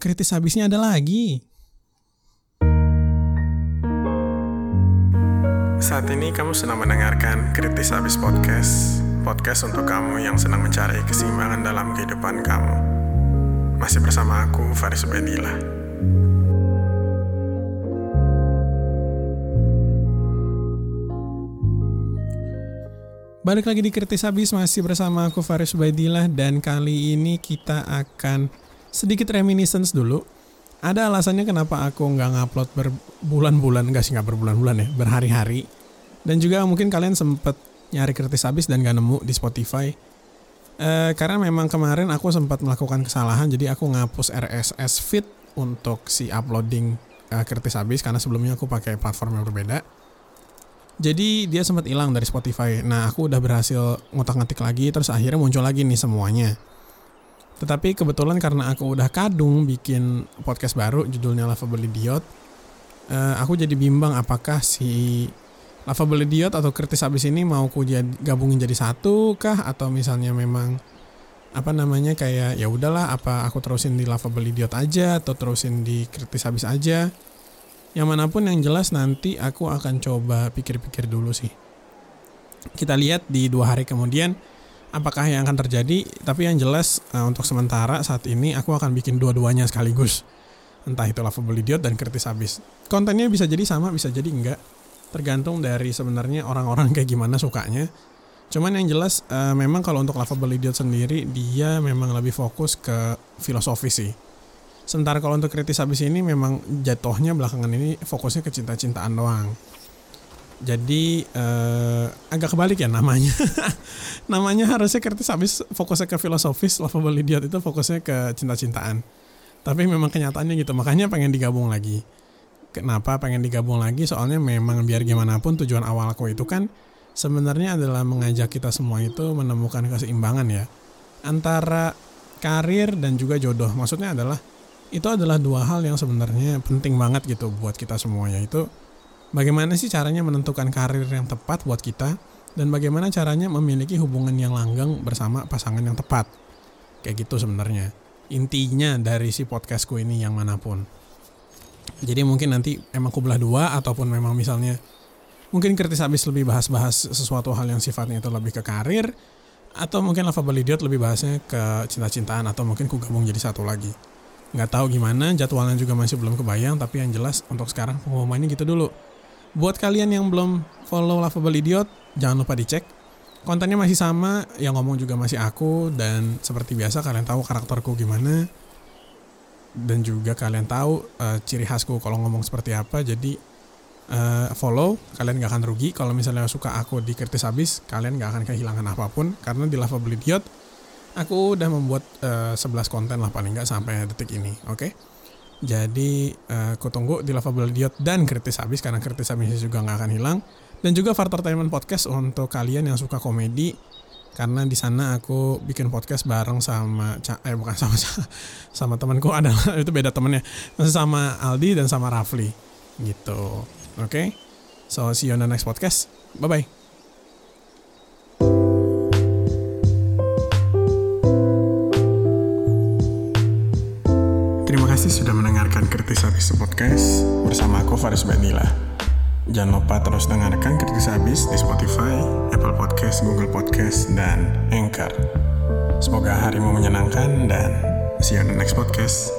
kritis habisnya ada lagi. Saat ini kamu sedang mendengarkan Kritis Habis Podcast Podcast untuk kamu yang sedang mencari keseimbangan dalam kehidupan kamu Masih bersama aku, Faris Ubedillah Balik lagi di Kritis Habis masih bersama aku Faris Ubaidillah dan kali ini kita akan sedikit reminiscence dulu. Ada alasannya kenapa aku nggak ngupload berbulan-bulan, nggak sih nggak berbulan-bulan ya, berhari-hari. Dan juga mungkin kalian sempet nyari Kritis Habis dan gak nemu di Spotify. Eh, karena memang kemarin aku sempat melakukan kesalahan, jadi aku ngapus RSS feed untuk si uploading uh, Kritis Habis karena sebelumnya aku pakai platform yang berbeda. Jadi dia sempat hilang dari Spotify. Nah, aku udah berhasil ngotak-ngatik lagi, terus akhirnya muncul lagi nih semuanya. Tetapi kebetulan karena aku udah kadung bikin podcast baru, judulnya Lovable Idiot, uh, aku jadi bimbang apakah si Lovable Idiot atau kritis habis ini mau aku gabungin jadi satu kah atau misalnya memang apa namanya kayak ya udahlah apa aku terusin di Lovable Idiot aja atau terusin di kritis habis aja yang mana pun yang jelas nanti aku akan coba pikir-pikir dulu sih. Kita lihat di dua hari kemudian apakah yang akan terjadi. Tapi yang jelas uh, untuk sementara saat ini aku akan bikin dua-duanya sekaligus. Entah itu lovable idiot dan kritis habis. Kontennya bisa jadi sama, bisa jadi enggak. Tergantung dari sebenarnya orang-orang kayak gimana sukanya. Cuman yang jelas uh, memang kalau untuk lovable idiot sendiri dia memang lebih fokus ke filosofi sih Sementara kalau untuk kritis habis ini memang jatuhnya belakangan ini fokusnya ke cinta-cintaan doang. Jadi eh, agak kebalik ya namanya. namanya harusnya kritis habis fokusnya ke filosofis, lovable idiot itu fokusnya ke cinta-cintaan. Tapi memang kenyataannya gitu, makanya pengen digabung lagi. Kenapa pengen digabung lagi? Soalnya memang biar gimana pun tujuan awalku itu kan sebenarnya adalah mengajak kita semua itu menemukan keseimbangan ya antara karir dan juga jodoh. Maksudnya adalah itu adalah dua hal yang sebenarnya penting banget gitu buat kita semuanya itu bagaimana sih caranya menentukan karir yang tepat buat kita? Dan bagaimana caranya memiliki hubungan yang langgeng bersama pasangan yang tepat? Kayak gitu sebenarnya. Intinya dari si podcastku ini yang mana pun. Jadi mungkin nanti emang kubelah dua ataupun memang misalnya mungkin kritis habis lebih bahas-bahas sesuatu hal yang sifatnya itu lebih ke karir atau mungkin Lovable Idiot lebih bahasnya ke cinta-cintaan atau mungkin ku gabung jadi satu lagi. Nggak tahu gimana jadwalnya juga masih belum kebayang tapi yang jelas untuk sekarang pengumumannya gitu dulu buat kalian yang belum follow Lovable Idiot jangan lupa dicek. Kontennya masih sama yang ngomong juga masih aku dan seperti biasa kalian tahu karakterku gimana. Dan juga kalian tahu uh, ciri khasku kalau ngomong seperti apa jadi uh, follow kalian nggak akan rugi. Kalau misalnya suka aku di kritis habis kalian nggak akan kehilangan apa pun. Karena di Lovable Idiot aku udah membuat uh, eh, 11 konten lah paling nggak sampai detik ini oke? okay? Jadi uh, aku tunggu di Lovable Idiot dan kritis habis karena kritis habis juga nggak akan hilang. Dan juga Fartertainment Podcast untuk kalian yang suka komedi karena di sana aku bikin podcast bareng sama eh bukan sama sama temanku adalah itu beda temennya. Masih sama Aldi dan sama Rafli gitu. Oke? Okay? so see you on the next podcast. Bye bye bersama aku Faris Banila. Jangan lupa terus dengarkan Kritis Habis di Spotify, Apple Podcast, Google Podcast, dan Anchor. Semoga harimu menyenangkan dan see you on the next podcast.